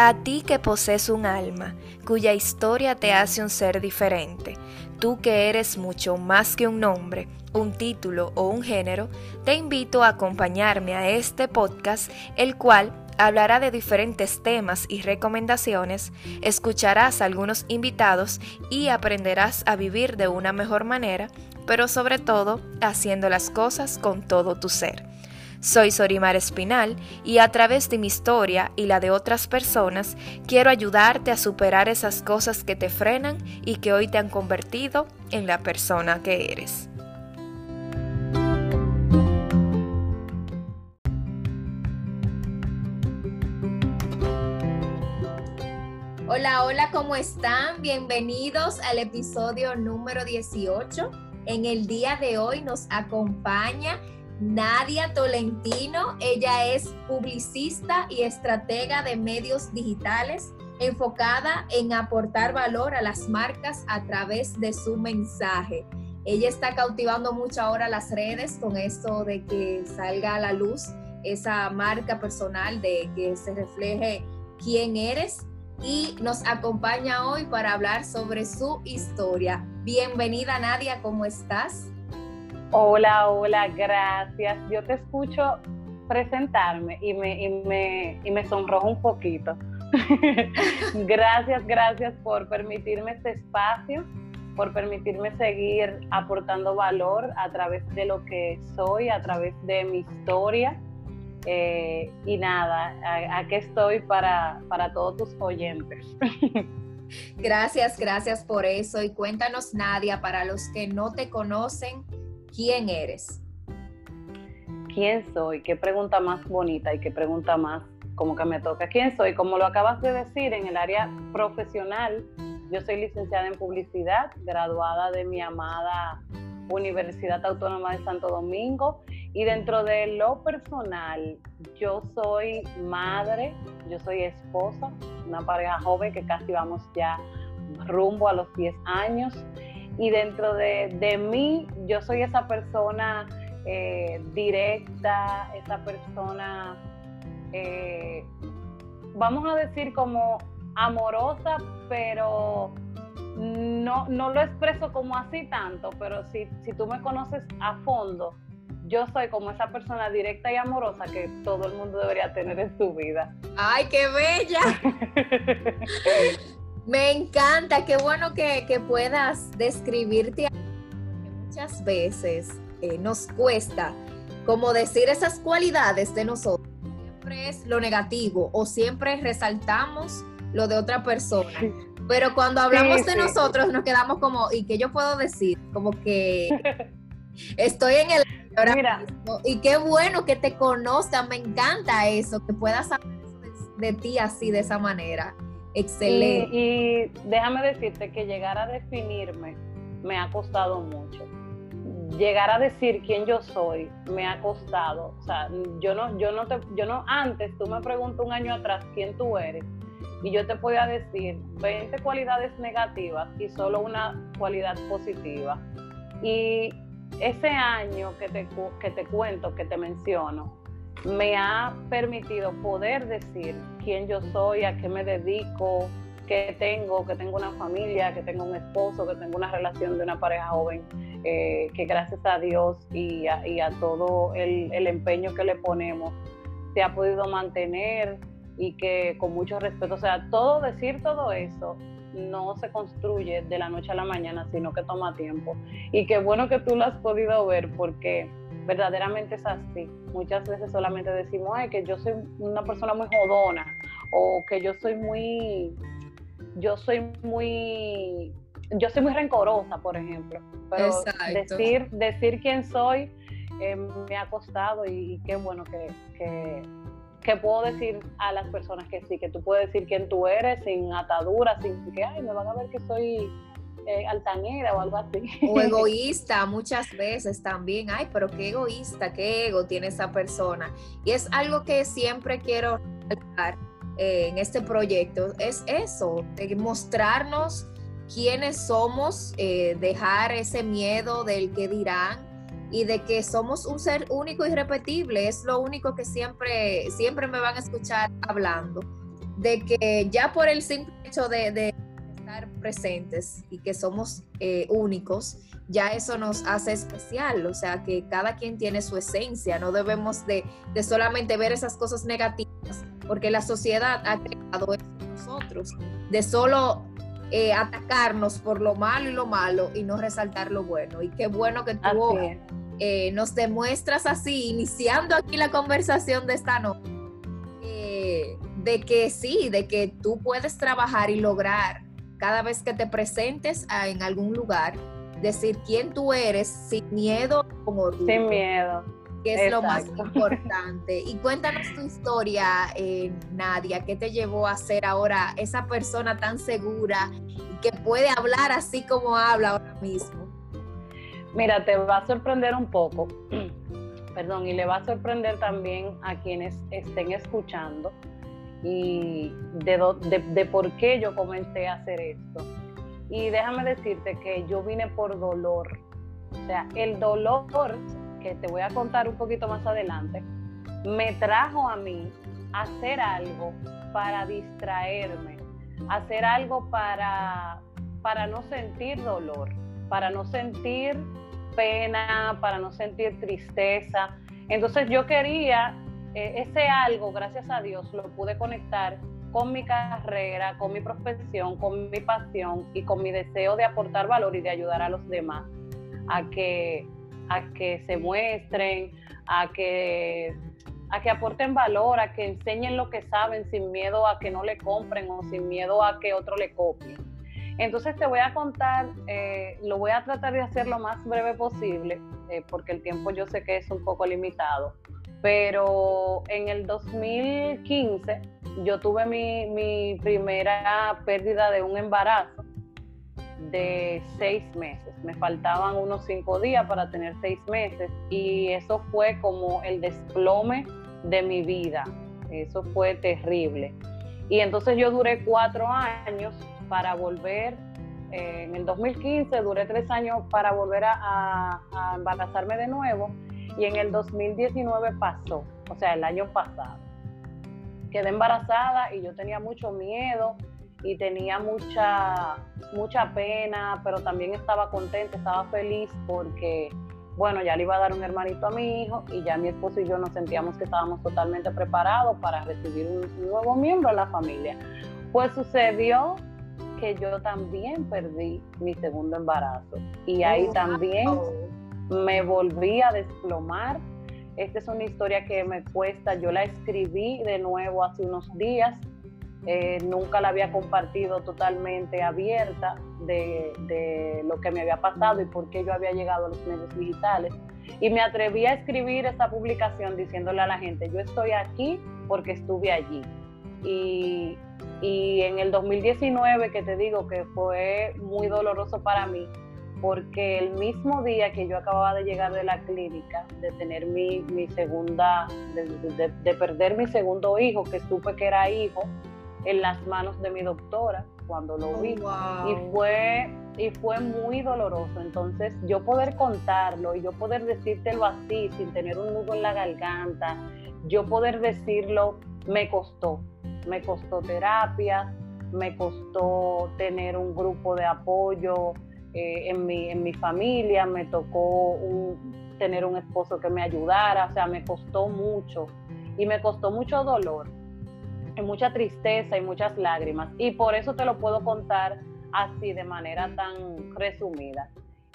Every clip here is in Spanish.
A ti que posees un alma, cuya historia te hace un ser diferente, tú que eres mucho más que un nombre, un título o un género, te invito a acompañarme a este podcast, el cual hablará de diferentes temas y recomendaciones, escucharás a algunos invitados y aprenderás a vivir de una mejor manera, pero sobre todo haciendo las cosas con todo tu ser. Soy Sorimar Espinal y a través de mi historia y la de otras personas quiero ayudarte a superar esas cosas que te frenan y que hoy te han convertido en la persona que eres. Hola, hola, ¿cómo están? Bienvenidos al episodio número 18. En el día de hoy nos acompaña Nadia Tolentino. Ella es publicista y estratega de medios digitales enfocada en aportar valor a las marcas a través de su mensaje. Ella está cautivando mucho ahora las redes con esto de que salga a la luz esa marca personal, de que se refleje quién eres y nos acompaña hoy para hablar sobre su historia. Bienvenida Nadia, ¿cómo estás? Hola, hola, gracias. Yo te escucho presentarme y me, y me, y me sonrojo un poquito. gracias, gracias por permitirme este espacio, por permitirme seguir aportando valor a través de lo que soy, a través de mi historia. Eh, y nada, aquí estoy para, para todos tus oyentes. gracias, gracias por eso. Y cuéntanos, Nadia, para los que no te conocen, ¿Quién eres? ¿Quién soy? Qué pregunta más bonita y qué pregunta más como que me toca. ¿Quién soy? Como lo acabas de decir, en el área profesional, yo soy licenciada en publicidad, graduada de mi amada Universidad Autónoma de Santo Domingo. Y dentro de lo personal, yo soy madre, yo soy esposa, una pareja joven que casi vamos ya rumbo a los 10 años y dentro de, mí yo soy esa persona eh, directa, esa persona, eh, vamos a decir como amorosa, pero no, no lo expreso como así tanto, pero si, si tú me conoces a fondo, yo soy como esa persona directa y amorosa que todo el mundo debería tener en su vida. ¡Ay, qué bella! Me encanta, qué bueno que, puedas describirte. Muchas veces eh, nos cuesta como decir esas cualidades de nosotros. Siempre es lo negativo o siempre resaltamos lo de otra persona. Pero cuando hablamos de nosotros nos quedamos como, ¿y qué yo puedo decir? Como que estoy en el... Mira. Y qué bueno que te conozcan, me encanta eso, que puedas hablar de ti así, de esa manera. Excelente. Y, déjame decirte que llegar a definirme me ha costado mucho. Llegar a decir quién yo soy me ha costado. O sea, yo no, yo no te, yo no, antes tú me preguntas un año atrás quién tú eres y yo te podía decir 20 cualidades negativas y solo una cualidad positiva. Y ese año que te, que te cuento, que te menciono, me ha permitido poder decir quién yo soy, a qué me dedico, qué tengo, que tengo una familia, que tengo un esposo, que tengo una relación de una pareja joven, eh, que gracias a Dios y a, todo el, el, empeño que le ponemos se ha podido mantener y que con mucho respeto, o sea, todo decir todo eso no se construye de la noche a la mañana, sino que toma tiempo. Y qué bueno que tú lo has podido ver porque verdaderamente es así. Muchas veces solamente decimos Ay, que yo soy una persona muy jodona o que yo soy muy, yo soy muy, yo soy muy rencorosa, por ejemplo. Pero decir, decir quién soy eh, me ha costado y, qué bueno que, que, que, puedo decir a las personas que sí, que tú puedes decir quién tú eres sin atadura, sin que, ay, me van a ver que soy eh, altanera o algo así. O egoísta muchas veces también. Ay, pero qué egoísta, qué ego tiene esa persona. Y es algo que siempre quiero eh, en este proyecto. Es eso, de mostrarnos quiénes somos, eh, dejar ese miedo del que dirán y de que somos un ser único y repetible. Es lo único que siempre, siempre me van a escuchar hablando. de que ya por el simple hecho de, estar presentes y que somos eh, únicos, ya eso nos hace especial, o sea, que cada quien tiene su esencia, no debemos de, de solamente ver esas cosas negativas, porque la sociedad ha creado eso en nosotros, de solo eh, atacarnos por lo malo y lo malo y no resaltar lo bueno. Y qué bueno que tú eh, nos demuestras así, iniciando aquí la conversación de esta noche, de que sí, de que tú puedes trabajar y lograr cada vez que te presentes en algún lugar, decir quién tú eres sin miedo como Sin miedo que es lo más importante. Y cuéntanos tu historia, eh, Nadia, ¿qué te llevó a ser ahora esa persona tan segura y que puede hablar así como habla ahora mismo? Mira, te va a sorprender un poco, perdón, y le va a sorprender también a quienes estén escuchando y de, de por qué yo comencé a hacer esto. Y déjame decirte que yo vine por dolor. O sea, el dolor que te voy a contar un poquito más adelante, me trajo a mí a hacer algo para distraerme, hacer algo para, para no sentir dolor, para no sentir pena, para no sentir tristeza. Entonces yo quería eh, ese algo, gracias a Dios, lo pude conectar con mi carrera, con mi profesión, con mi pasión y con mi deseo de aportar valor y de ayudar a los demás a que a que se muestren, a que, a que aporten valor, a que enseñen lo que saben sin miedo a que no le compren o sin miedo a que otro le copie. Entonces te voy a contar, eh, lo voy a tratar de hacer lo más breve posible, eh, porque el tiempo yo sé que es un poco limitado, pero en el 2015 yo tuve mi, mi primera pérdida de un embarazo de seis meses. Me faltaban unos cinco días para tener seis meses y eso fue como el desplome de mi vida. Eso fue terrible. Y entonces yo duré cuatro años para volver, eh, en el 2015 duré tres años para volver a, a embarazarme de nuevo y en el 2019 pasó, o sea, el año pasado. Quedé embarazada y yo tenía mucho miedo y tenía mucha, mucha pena, pero también estaba contenta, estaba feliz porque, bueno, ya le iba a dar un hermanito a mi hijo y ya mi esposo y yo nos sentíamos que estábamos totalmente preparados para recibir un nuevo miembro en la familia. Pues sucedió que yo también perdí mi segundo embarazo y ahí también me volví a desplomar. Esta es una historia que me cuesta, yo la escribí de nuevo hace unos días eh, nunca la había compartido totalmente abierta de, lo que me había pasado y por qué yo había llegado a los medios digitales. Y me atreví a escribir esta publicación diciéndole a la gente, yo estoy aquí porque estuve allí. Y, y en el 2019, que te digo que fue muy doloroso para mí, porque el mismo día que yo acababa de llegar de la clínica, de tener mi, mi segunda, de, de, perder mi segundo hijo, que supe que era hijo, en las manos de mi doctora cuando lo oh, vi. Y fue y fue muy doloroso. Entonces, yo poder contarlo y yo poder decírtelo así, sin tener un nudo en la garganta, yo poder decirlo, me costó. Me costó terapia, me costó tener un grupo de apoyo eh, en, mi, en mi familia, me tocó tener un esposo que me ayudara, o sea, me costó mucho y me costó mucho dolor mucha tristeza y muchas lágrimas. Y por eso te lo puedo contar así de manera tan resumida.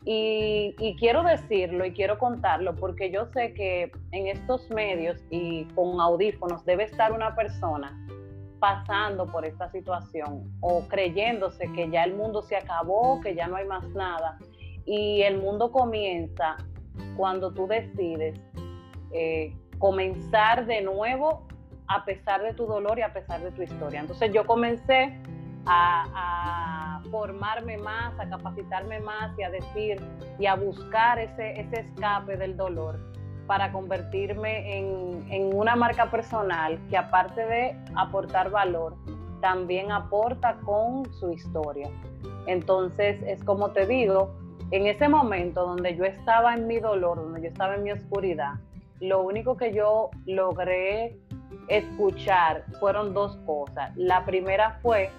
Y, quiero decirlo y quiero contarlo porque yo sé que en estos medios y con audífonos debe estar una persona pasando por esta situación o creyéndose que ya el mundo se acabó, que ya no hay más nada. Y el mundo comienza cuando tú decides eh, comenzar de nuevo a pesar de tu dolor y a pesar de tu historia. Entonces yo comencé a, formarme más, a capacitarme más y a decir y a buscar ese, ese escape del dolor para convertirme en, en una marca personal que aparte de aportar valor, también aporta con su historia. Entonces es como te digo, en ese momento donde yo estaba en mi dolor, donde yo estaba en mi oscuridad, lo único que yo logré escuchar fueron dos cosas. La primera fue,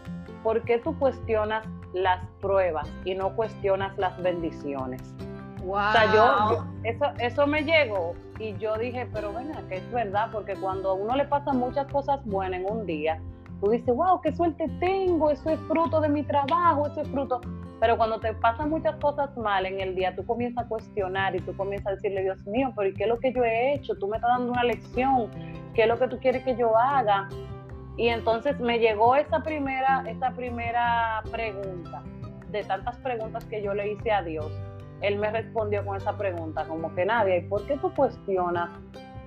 ¿por qué tú cuestionas las pruebas y no cuestionas las bendiciones? O sea, yo, eso, eso me llegó y yo dije, pero venga, que es verdad, porque cuando a uno le pasan muchas cosas buenas en un día, tú dices, wow, qué suerte tengo, eso es fruto de mi trabajo, eso es fruto. Pero cuando te pasan muchas cosas mal en el día, tú comienzas a cuestionar y tú comienzas a decirle, Dios mío, pero ¿y qué es lo que yo he hecho? Tú me estás dando una lección, ¿qué es lo que tú quieres que yo haga? Y entonces me llegó esa primera, esa primera pregunta, de tantas preguntas que yo le hice a Dios. Él me respondió con esa pregunta, como que nadie, ¿y por qué tú cuestionas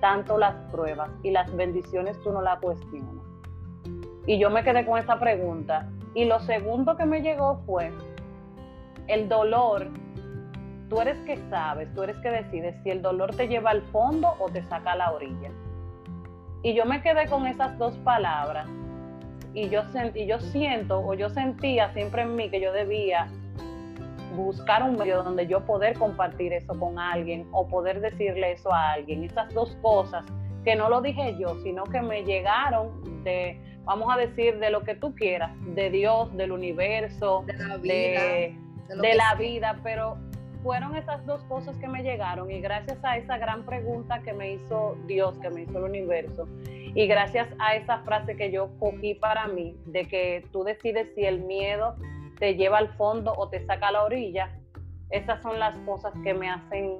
tanto las pruebas y las bendiciones tú no las cuestionas? Y yo me quedé con esa pregunta. Y lo segundo que me llegó fue, el dolor, tú eres que sabes, tú eres que decides si el dolor te lleva al fondo o te saca a la orilla. Y yo me quedé con esas dos palabras y yo, sentí, yo siento o yo sentía siempre en mí que yo debía buscar un medio donde yo poder compartir eso con alguien o poder decirle eso a alguien. Esas dos cosas que no lo dije yo, sino que me llegaron de, vamos a decir, de lo que tú quieras, de Dios, del universo, de la vida, de, la vida, pero fueron esas dos cosas que me llegaron y gracias a esa gran pregunta que me hizo Dios, que me hizo el universo, y gracias a esa frase que yo cogí para mí, de que tú decides si el miedo te lleva al fondo o te saca a la orilla, esas son las cosas que me hacen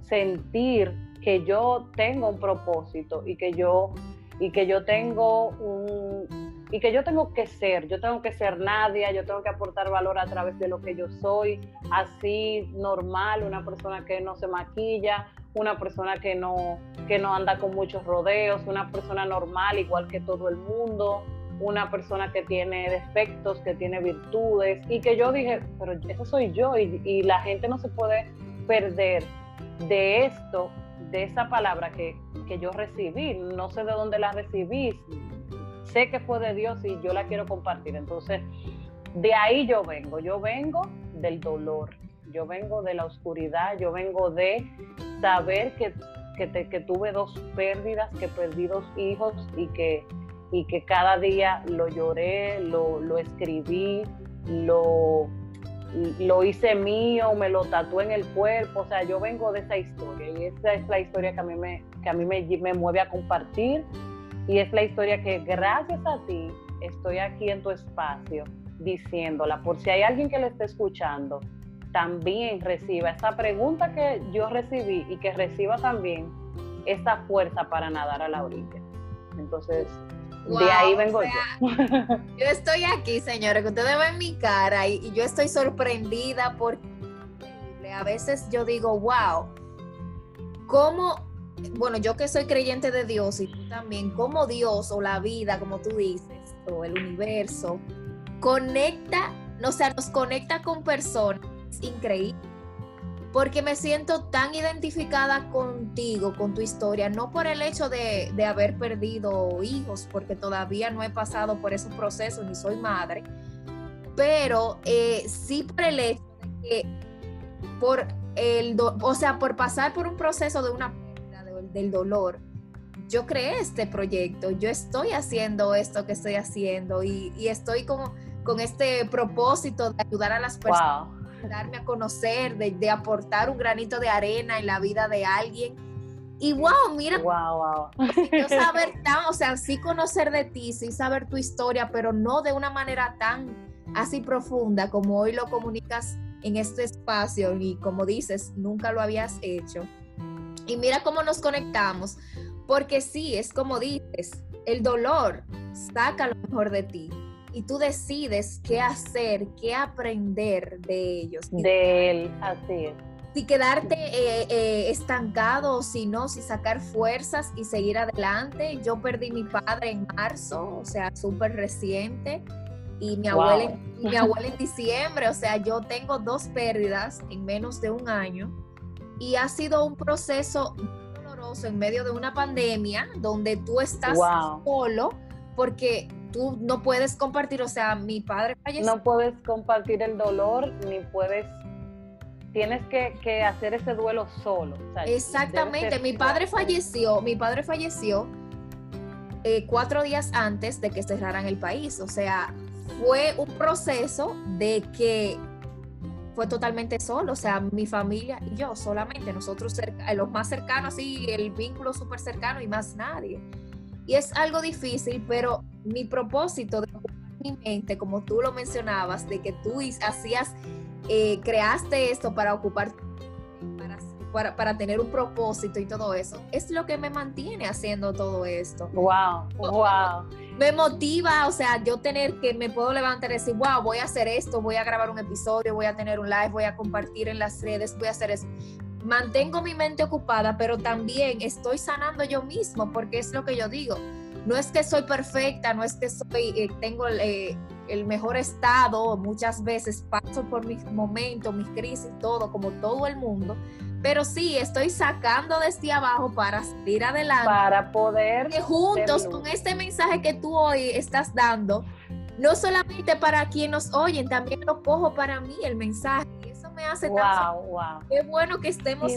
sentir que yo tengo un propósito y que yo y que yo tengo un y que yo tengo que ser, yo tengo que ser nadie, yo tengo que aportar valor a través de lo que yo soy, así normal, una persona que no se maquilla, una persona que no, que no anda con muchos rodeos, una persona normal igual que todo el mundo, una persona que tiene defectos, que tiene virtudes, y que yo dije, pero eso soy yo, y, la gente no se puede perder de esto, de esa palabra que, que yo recibí, no sé de dónde la recibí, sé que fue de Dios y yo la quiero compartir. Entonces, de ahí yo vengo, yo vengo del dolor, yo vengo de la oscuridad, yo vengo de saber que, que tuve dos pérdidas, que perdí dos hijos y que, y que cada día lo lloré, lo, lo escribí, lo, lo hice mío, me lo tatué en el cuerpo, o sea, yo vengo de esa historia y esa es la historia que a mí me, que a mí me, me mueve a compartir. Y es la historia que gracias a ti estoy aquí en tu espacio diciéndola, por si hay alguien que le esté escuchando, también reciba esa pregunta que yo recibí y que reciba también esa fuerza para nadar a la orilla. Entonces, de Wow, ahí o vengo sea, yo. Yo estoy aquí, señores, que ustedes ven mi cara y, y yo estoy sorprendida porque a veces yo digo, wow, cómo, bueno, yo que soy creyente de Dios y tú también, cómo Dios o la vida, como tú dices, o el universo, conecta, o sea, nos conecta con personas, es increíble. Porque me siento tan identificada contigo, con tu historia, no por el hecho de, de haber perdido hijos, porque todavía no he pasado por esos procesos, ni soy madre, pero eh, sí por el hecho de que, por el, o sea, por pasar por un proceso de una pérdida, de- del dolor, yo creé este proyecto, yo estoy haciendo esto que estoy haciendo y, y estoy como con este propósito de ayudar a las personas. Darme a conocer, de, de aportar un granito de arena en la vida de alguien. Y wow, mira, Wow, wow. yo saber tan, o sea, sí conocer de ti, sí saber tu historia, pero no de una manera tan así profunda como hoy lo comunicas en este espacio y como dices, nunca lo habías hecho. Y mira cómo nos conectamos, porque sí, es como dices, el dolor saca lo mejor de ti y tú decides qué hacer, qué aprender de ellos. De él, así es. si quedarte eh, eh, estancado o si no, si sacar fuerzas y seguir adelante. Yo perdí mi padre en marzo, o sea, súper reciente, y mi, Wow. abuela, y mi abuela en diciembre, o sea, yo tengo dos pérdidas en menos de un año y ha sido un proceso doloroso en medio de una pandemia donde tú estás Wow. solo porque tú no puedes compartir, o sea, mi padre falleció. No puedes compartir el dolor ni puedes. Tienes que, que hacer ese duelo solo. o sea, debe Exactamente, mi padre falleció, mi padre falleció eh, cuatro días antes de que cerraran el país. O sea, fue un proceso de que fue totalmente solo, o sea, mi familia y yo solamente, nosotros los más cercanos, así, el vínculo súper cercano y más nadie. Y es algo difícil, pero mi propósito de mi mente, como tú lo mencionabas, de que tú hacías, eh, creaste esto para ocupar, para, para, tener un propósito y todo eso, es lo que me mantiene haciendo todo esto. Wow, wow me motiva, o sea, yo tener que me puedo levantar y decir, wow, voy a hacer esto, voy a grabar un episodio, voy a tener un live, voy a compartir en las redes, voy a hacer eso. Mantengo mi mente ocupada, pero también estoy sanando yo mismo, porque es lo que yo digo. No es que soy perfecta, no es que soy, eh, tengo eh, el mejor estado, muchas veces paso por mis momentos, mis crisis, todo, como todo el mundo, pero sí, estoy sacando desde abajo para salir adelante. Para poder. Que juntos con este mensaje que tú hoy estás dando, no solamente para quienes nos oyen, también lo cojo para mí el mensaje. Me hace wow, tan. Wow. Qué bueno que estemos.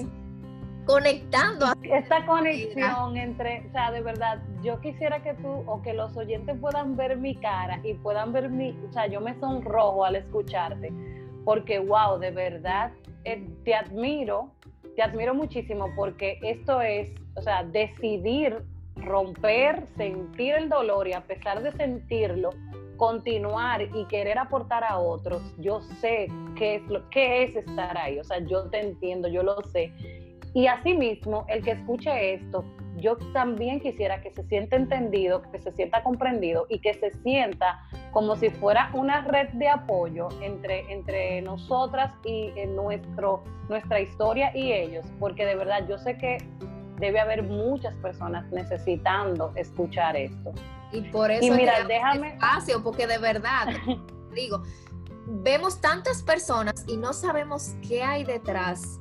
conectando. Esta conexión entre, o sea, de verdad, yo quisiera que tú o que los oyentes puedan ver mi cara y puedan ver mi, o sea, yo me sonrojo al escucharte, porque wow, de verdad, eh, te admiro te admiro muchísimo porque esto es, o sea, decidir romper, sentir el dolor y a pesar de sentirlo, continuar y querer aportar a otros, yo sé qué es, lo, qué es estar ahí, o sea, yo te entiendo, yo lo sé. Y asimismo, el que escuche esto, yo también quisiera que se sienta entendido, que se sienta comprendido y que se sienta como si fuera una red de apoyo entre, entre nosotras y en nuestro, nuestra historia y ellos, porque de verdad yo sé que debe haber muchas personas necesitando escuchar esto. Y por eso mira, déjame espacio, porque de verdad, digo, vemos tantas personas y no sabemos qué hay detrás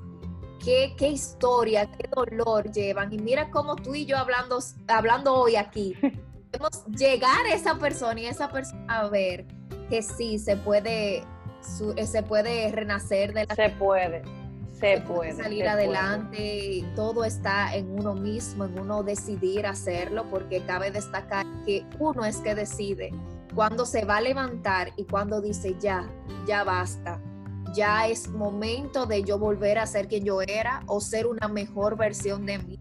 qué, historia, qué dolor llevan. Y mira cómo tú y yo hablando, hablando hoy aquí, podemos llegar a esa persona y esa persona a ver que sí se puede, se puede renacer de la... Se puede. Se, puede, salir adelante, y todo está en uno mismo, en uno decidir hacerlo, porque cabe destacar que uno es que decide cuando se va a levantar y cuando dice ya, ya basta, ya es momento de yo volver a ser quien yo era o ser una mejor versión de mí.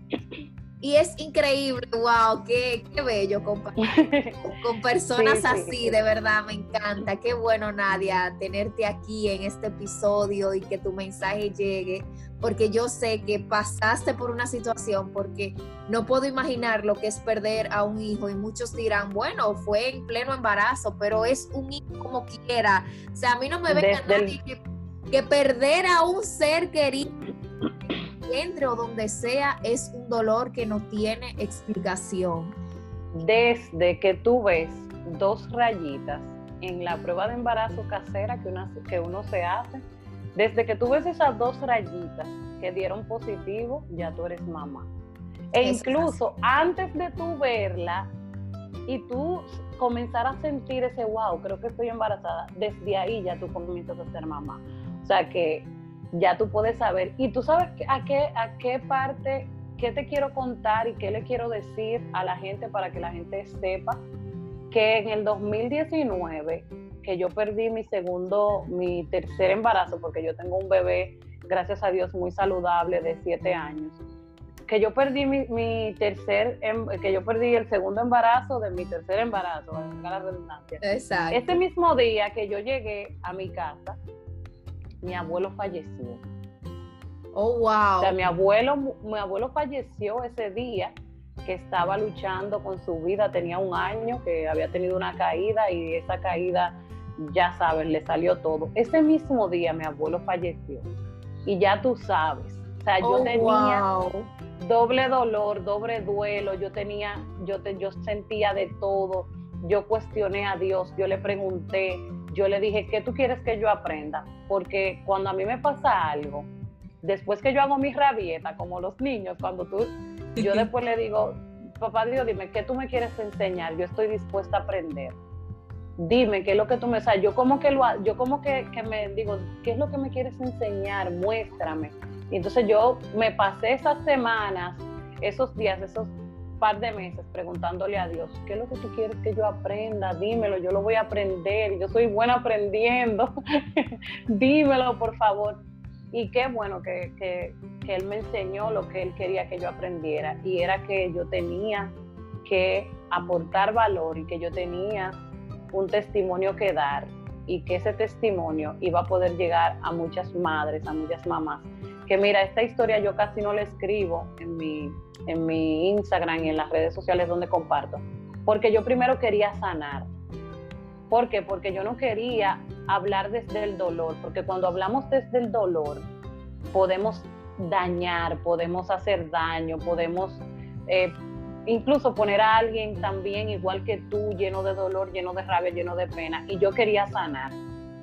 Y es increíble, wow, qué, qué bello compartir con personas así, de verdad, me encanta. Qué bueno, Nadia, tenerte aquí en este episodio y que tu mensaje llegue, porque yo sé que pasaste por una situación, porque no puedo imaginar lo que es perder a un hijo y muchos dirán, bueno, fue en pleno embarazo, pero es un hijo como quiera. O sea, a mí no me venga nadie que que perder a un ser querido entre o donde sea es un dolor que no tiene explicación. Desde que tú ves dos rayitas en la prueba de embarazo casera que, que uno se hace, desde que tú ves esas dos rayitas que dieron positivo, ya tú eres mamá. E incluso antes de tú verla y tú comenzar a sentir ese wow, creo que estoy embarazada, desde ahí ya tú comienzas a ser mamá. O sea que ya tú puedes saber. Y tú sabes a qué, a qué parte, qué te quiero contar y qué le quiero decir a la gente para que la gente sepa que en el 2019, que yo perdí mi segundo, mi tercer embarazo, porque yo tengo un bebé, gracias a Dios, muy saludable de siete años, que yo perdí mi, tercer, em, que yo perdí el segundo embarazo de mi tercer embarazo, la redundancia. Exacto. Este mismo día que yo llegué a mi casa, mi abuelo falleció. Oh, wow. O sea, mi abuelo, mi abuelo falleció ese día que estaba luchando con su vida, tenía un año que había tenido una caída y esa caída, ya sabes, le salió todo. Ese mismo día mi abuelo falleció. Y ya tú sabes, o sea, yo oh, tenía doble dolor, doble duelo, yo tenía, yo, te, yo sentía de todo, yo cuestioné a Dios, yo le pregunté, yo le dije, ¿qué tú quieres que yo aprenda? Porque cuando a mí me pasa algo, después que yo hago mi rabieta, como los niños, cuando tú, yo después le digo, papá Dios, dime, ¿qué tú me quieres enseñar? Yo estoy dispuesta a aprender. Dime, ¿qué es lo que tú me sabes? Yo como que, lo, yo como que, que me digo, ¿qué es lo que me quieres enseñar? Muéstrame. Y entonces yo me pasé esas semanas, esos días, esos par de meses preguntándole a Dios, ¿qué es lo que tú quieres que yo aprenda? Dímelo, yo lo voy a aprender, yo soy buena aprendiendo, dímelo por favor. Y qué bueno que, que, que, Él me enseñó lo que Él quería que yo aprendiera, y era que yo tenía que aportar valor y que yo tenía un testimonio que dar y que ese testimonio iba a poder llegar a muchas madres, a muchas mamás. Que mira, esta historia yo casi no la escribo en mi, en mi Instagram y en las redes sociales donde comparto, porque yo primero quería sanar. ¿Por qué? Porque yo no quería hablar desde el dolor, porque cuando hablamos desde el dolor podemos dañar, podemos hacer daño, podemos eh, incluso poner a alguien también igual que tú, lleno de dolor, lleno de rabia, lleno de pena, y yo quería sanar.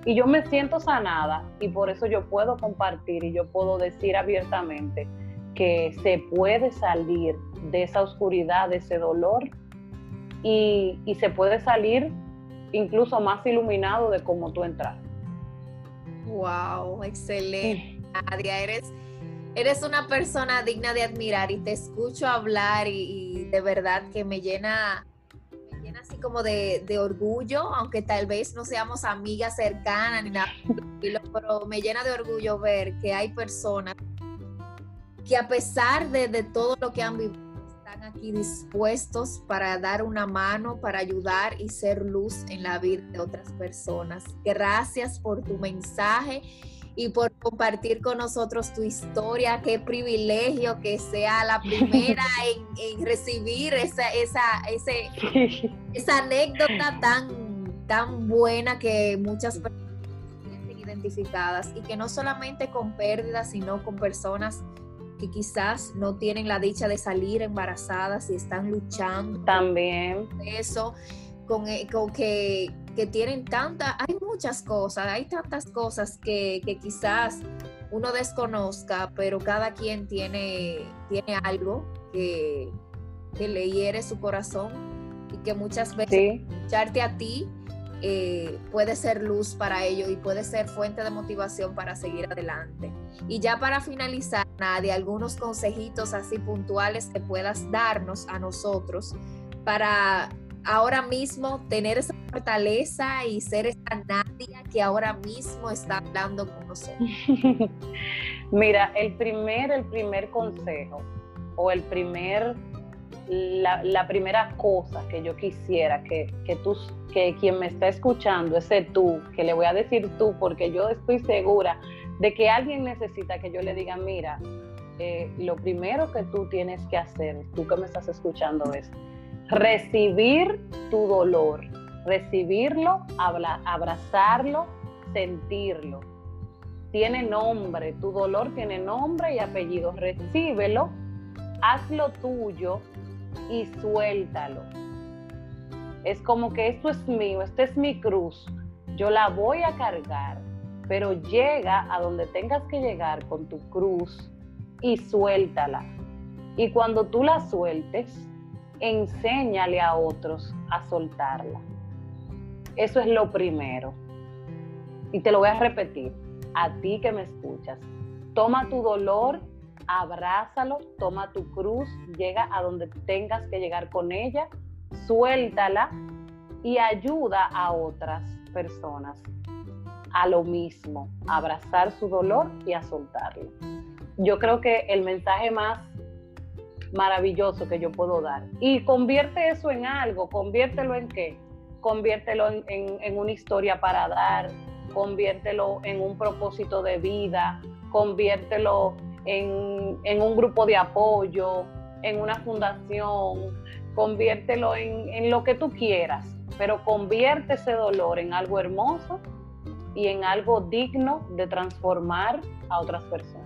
Y yo me siento sanada y por eso yo puedo compartir y yo puedo decir abiertamente que se puede salir de esa oscuridad, de ese dolor y, y se puede salir incluso más iluminado de cómo tú entras. Wow, excelente. Nadia, eres, eres una persona digna de admirar y te escucho hablar y de verdad que me llena, me llena así como de, orgullo, aunque tal vez no seamos amigas cercanas ni nada, pero me llena de orgullo ver que hay personas que a pesar de, de todo lo que han vivido, están aquí dispuestos para dar una mano, para ayudar y ser luz en la vida de otras personas. Gracias por tu mensaje y por compartir con nosotros tu historia. Qué privilegio que sea la primera en, recibir esa, esa, ese, esa anécdota tan, tan buena que muchas personas sienten identificadas y que no solamente con pérdidas, sino con personas que quizás no tienen la dicha de salir embarazadas y están luchando. También. Eso, con, eh, con que que tienen tantas, hay muchas cosas, hay tantas cosas que, quizás uno desconozca, pero cada quien tiene, tiene algo que, le hiere su corazón y que muchas veces escucharte a ti eh, puede ser luz para ello y puede ser fuente de motivación para seguir adelante. Y ya para finalizar, Nadia, algunos consejitos así puntuales que puedas darnos a nosotros para ahora mismo tener esa fortaleza y ser esa Nadia que ahora mismo está hablando con nosotros? Mira, el primer, el primer consejo o el primer, la, primera cosa que yo quisiera que, que, tú, que quien me está escuchando, ese tú, que le voy a decir tú, porque yo estoy segura de que alguien necesita que yo le diga, mira, eh, lo primero que tú tienes que hacer, tú que me estás escuchando es recibir tu dolor, recibirlo, abrazarlo, sentirlo. Tiene nombre, tu dolor tiene nombre y apellido. Recíbelo, hazlo tuyo y suéltalo. Es como que esto es mío, esta es mi cruz. Yo la voy a cargar, pero llega a donde tengas que llegar con tu cruz y suéltala. Y cuando tú la sueltes, enséñale a otros a soltarla. Eso es lo primero. Y te lo voy a repetir, a ti que me escuchas. Toma tu dolor, abrázalo, toma tu cruz, llega a donde tengas que llegar con ella, suéltala y ayuda a otras personas a lo mismo, a abrazar su dolor y a soltarlo. Yo creo que el mensaje más maravilloso que yo puedo dar. Y convierte eso en algo, conviértelo en qué? Conviértelo en, una historia para dar, conviértelo en un propósito de vida, conviértelo en, en un grupo de apoyo, en una fundación, conviértelo en, en lo que tú quieras, pero convierte ese dolor en algo hermoso y en algo digno de transformar a otras personas.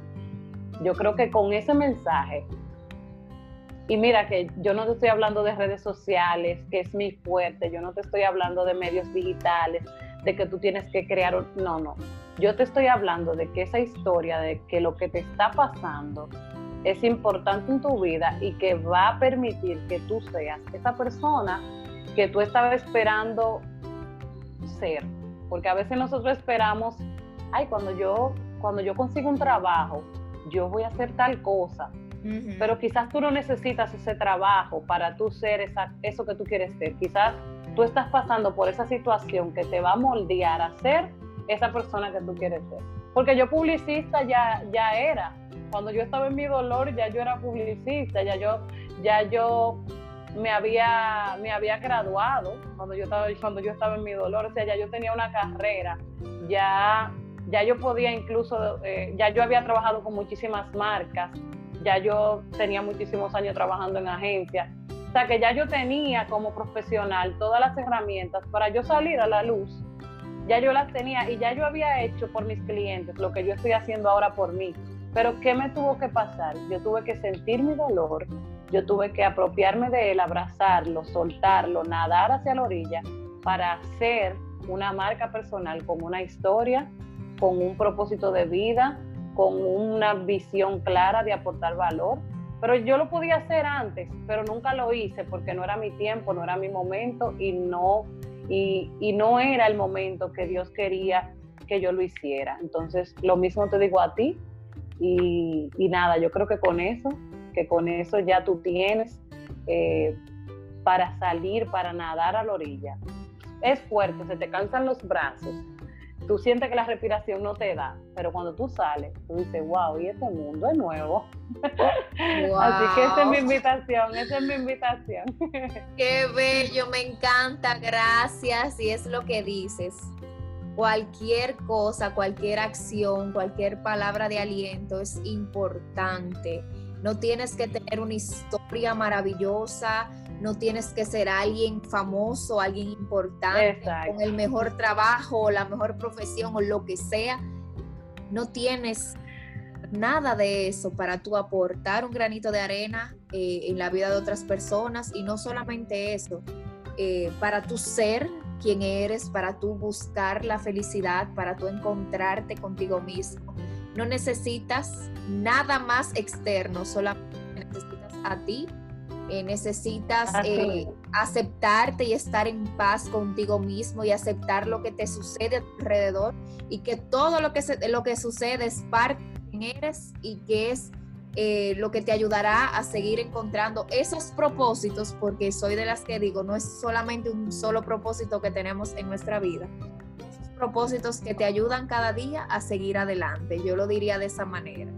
Yo creo que con ese mensaje y mira que yo no te estoy hablando de redes sociales, que es mi fuerte, yo no te estoy hablando de medios digitales, de que tú tienes que crear, un... no, no. Yo te estoy hablando de que esa historia, de que lo que te está pasando es importante en tu vida y que va a permitir que tú seas esa persona que tú estabas esperando ser. Porque a veces nosotros esperamos, ay, cuando yo, cuando yo consigo un trabajo, yo voy a hacer tal cosa pero quizás tú no necesitas ese trabajo para tú ser esa, eso que tú quieres ser. Quizás tú estás pasando por esa situación que te va a moldear a ser esa persona que tú quieres ser. Porque yo publicista ya, ya era. Cuando yo estaba en mi dolor ya yo era publicista, ya yo, ya yo me había, me había graduado cuando yo, estaba, cuando yo estaba en mi dolor, o sea, ya yo tenía una carrera, ya, ya yo podía incluso, eh, ya yo había trabajado con muchísimas marcas, ya yo tenía muchísimos años trabajando en agencias, o sea que ya yo tenía como profesional todas las herramientas para yo salir a la luz, ya yo las tenía y ya yo había hecho por mis clientes lo que yo estoy haciendo ahora por mí. Pero ¿qué me tuvo que pasar? Yo tuve que sentir mi dolor, yo tuve que apropiarme de él, abrazarlo, soltarlo, nadar hacia la orilla para hacer una marca personal con una historia, con un propósito de vida, con una visión clara de aportar valor. Pero yo lo podía hacer antes, pero nunca lo hice porque no era mi tiempo, no era mi momento y no, y, no era el momento que Dios quería que yo lo hiciera. Entonces, lo mismo te digo a ti y, y nada, yo creo que con eso que con eso ya tú tienes eh, para salir, para nadar a la orilla. Es fuerte, se te cansan los brazos, tú sientes que la respiración no te da, pero cuando tú sales, tú dices, wow, y este mundo es nuevo. Así que esa es mi invitación, esa es mi invitación. Qué bello, me encanta, gracias, y es lo que dices. Cualquier cosa, cualquier acción, cualquier palabra de aliento es importante no tienes que tener una historia maravillosa, no tienes que ser alguien famoso, alguien importante, con el mejor trabajo o la mejor profesión o lo que sea. No tienes nada de eso para tú aportar un granito de arena eh, en la vida de otras personas y no solamente eso, eh, para tú ser quien eres, para tú buscar la felicidad, para tú encontrarte contigo mismo no necesitas nada más externo, solamente necesitas a ti, eh, necesitas eh, aceptarte y estar en paz contigo mismo y aceptar lo que te sucede a tu alrededor y que todo lo que, lo que sucede es parte de quien eres y que es eh, lo que te ayudará a seguir encontrando esos propósitos, porque soy de las que digo, no es solamente un solo propósito que tenemos en nuestra vida, propósitos que te ayudan cada día a seguir adelante. Yo lo diría de esa manera.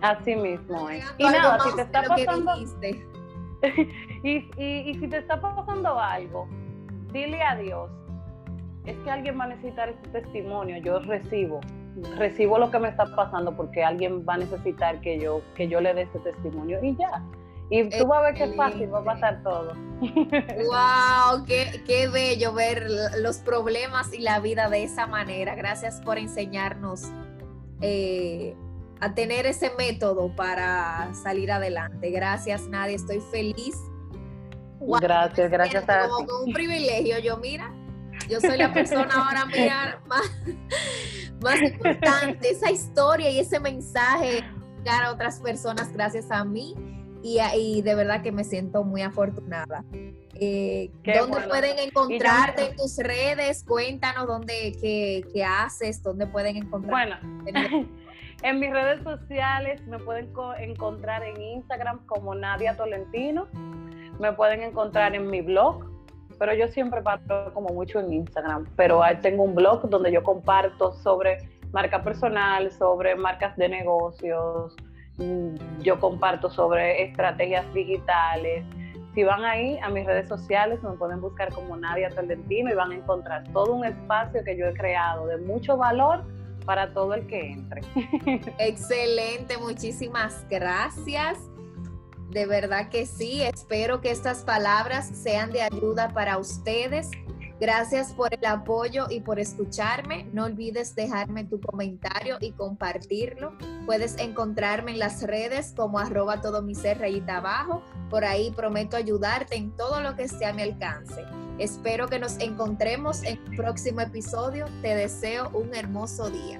Así mismo es. Y nada, si te está pasando... y, y, si te está pasando algo, dile a Dios, es que alguien va a necesitar este testimonio, yo recibo, recibo lo que me está pasando porque alguien va a necesitar que yo, que yo le dé este testimonio y ya. Y tú vas a ver qué fácil va a pasar todo. ¡Wow! Qué, qué bello ver los problemas y la vida de esa manera. Gracias por enseñarnos eh, a tener ese método para salir adelante. Gracias, Nadia. Estoy feliz. gracias, gracias a ti. Como un privilegio. Yo, mira, yo soy la persona ahora mira, más, más importante. Esa historia y ese mensaje llegar a otras personas gracias a mí y, de verdad que me siento muy afortunada. Eh, ¿Dónde pueden encontrarte en tus redes? Cuéntanos dónde, qué, qué, haces, dónde pueden encontrar. Bueno, en mis redes sociales me pueden encontrar en Instagram como Nadia Tolentino, me pueden encontrar en mi blog, pero yo siempre paro como mucho en Instagram, pero tengo un blog donde yo comparto sobre marca personal, sobre marcas de negocios, Mm, yo comparto sobre estrategias digitales. Si van ahí a mis redes sociales, me pueden buscar como Nadia Tolentino y van a encontrar todo un espacio que yo he creado de mucho valor para todo el que entre. Excelente, muchísimas gracias. De verdad que sí, espero que estas palabras sean de ayuda para ustedes Gracias por el apoyo y por escucharme. No olvides dejarme tu comentario y compartirlo. Puedes encontrarme en las redes como arroba todo mi ser abajo. Por ahí prometo ayudarte en todo lo que esté a mi alcance. Espero que nos encontremos en el próximo episodio. Te deseo un hermoso día.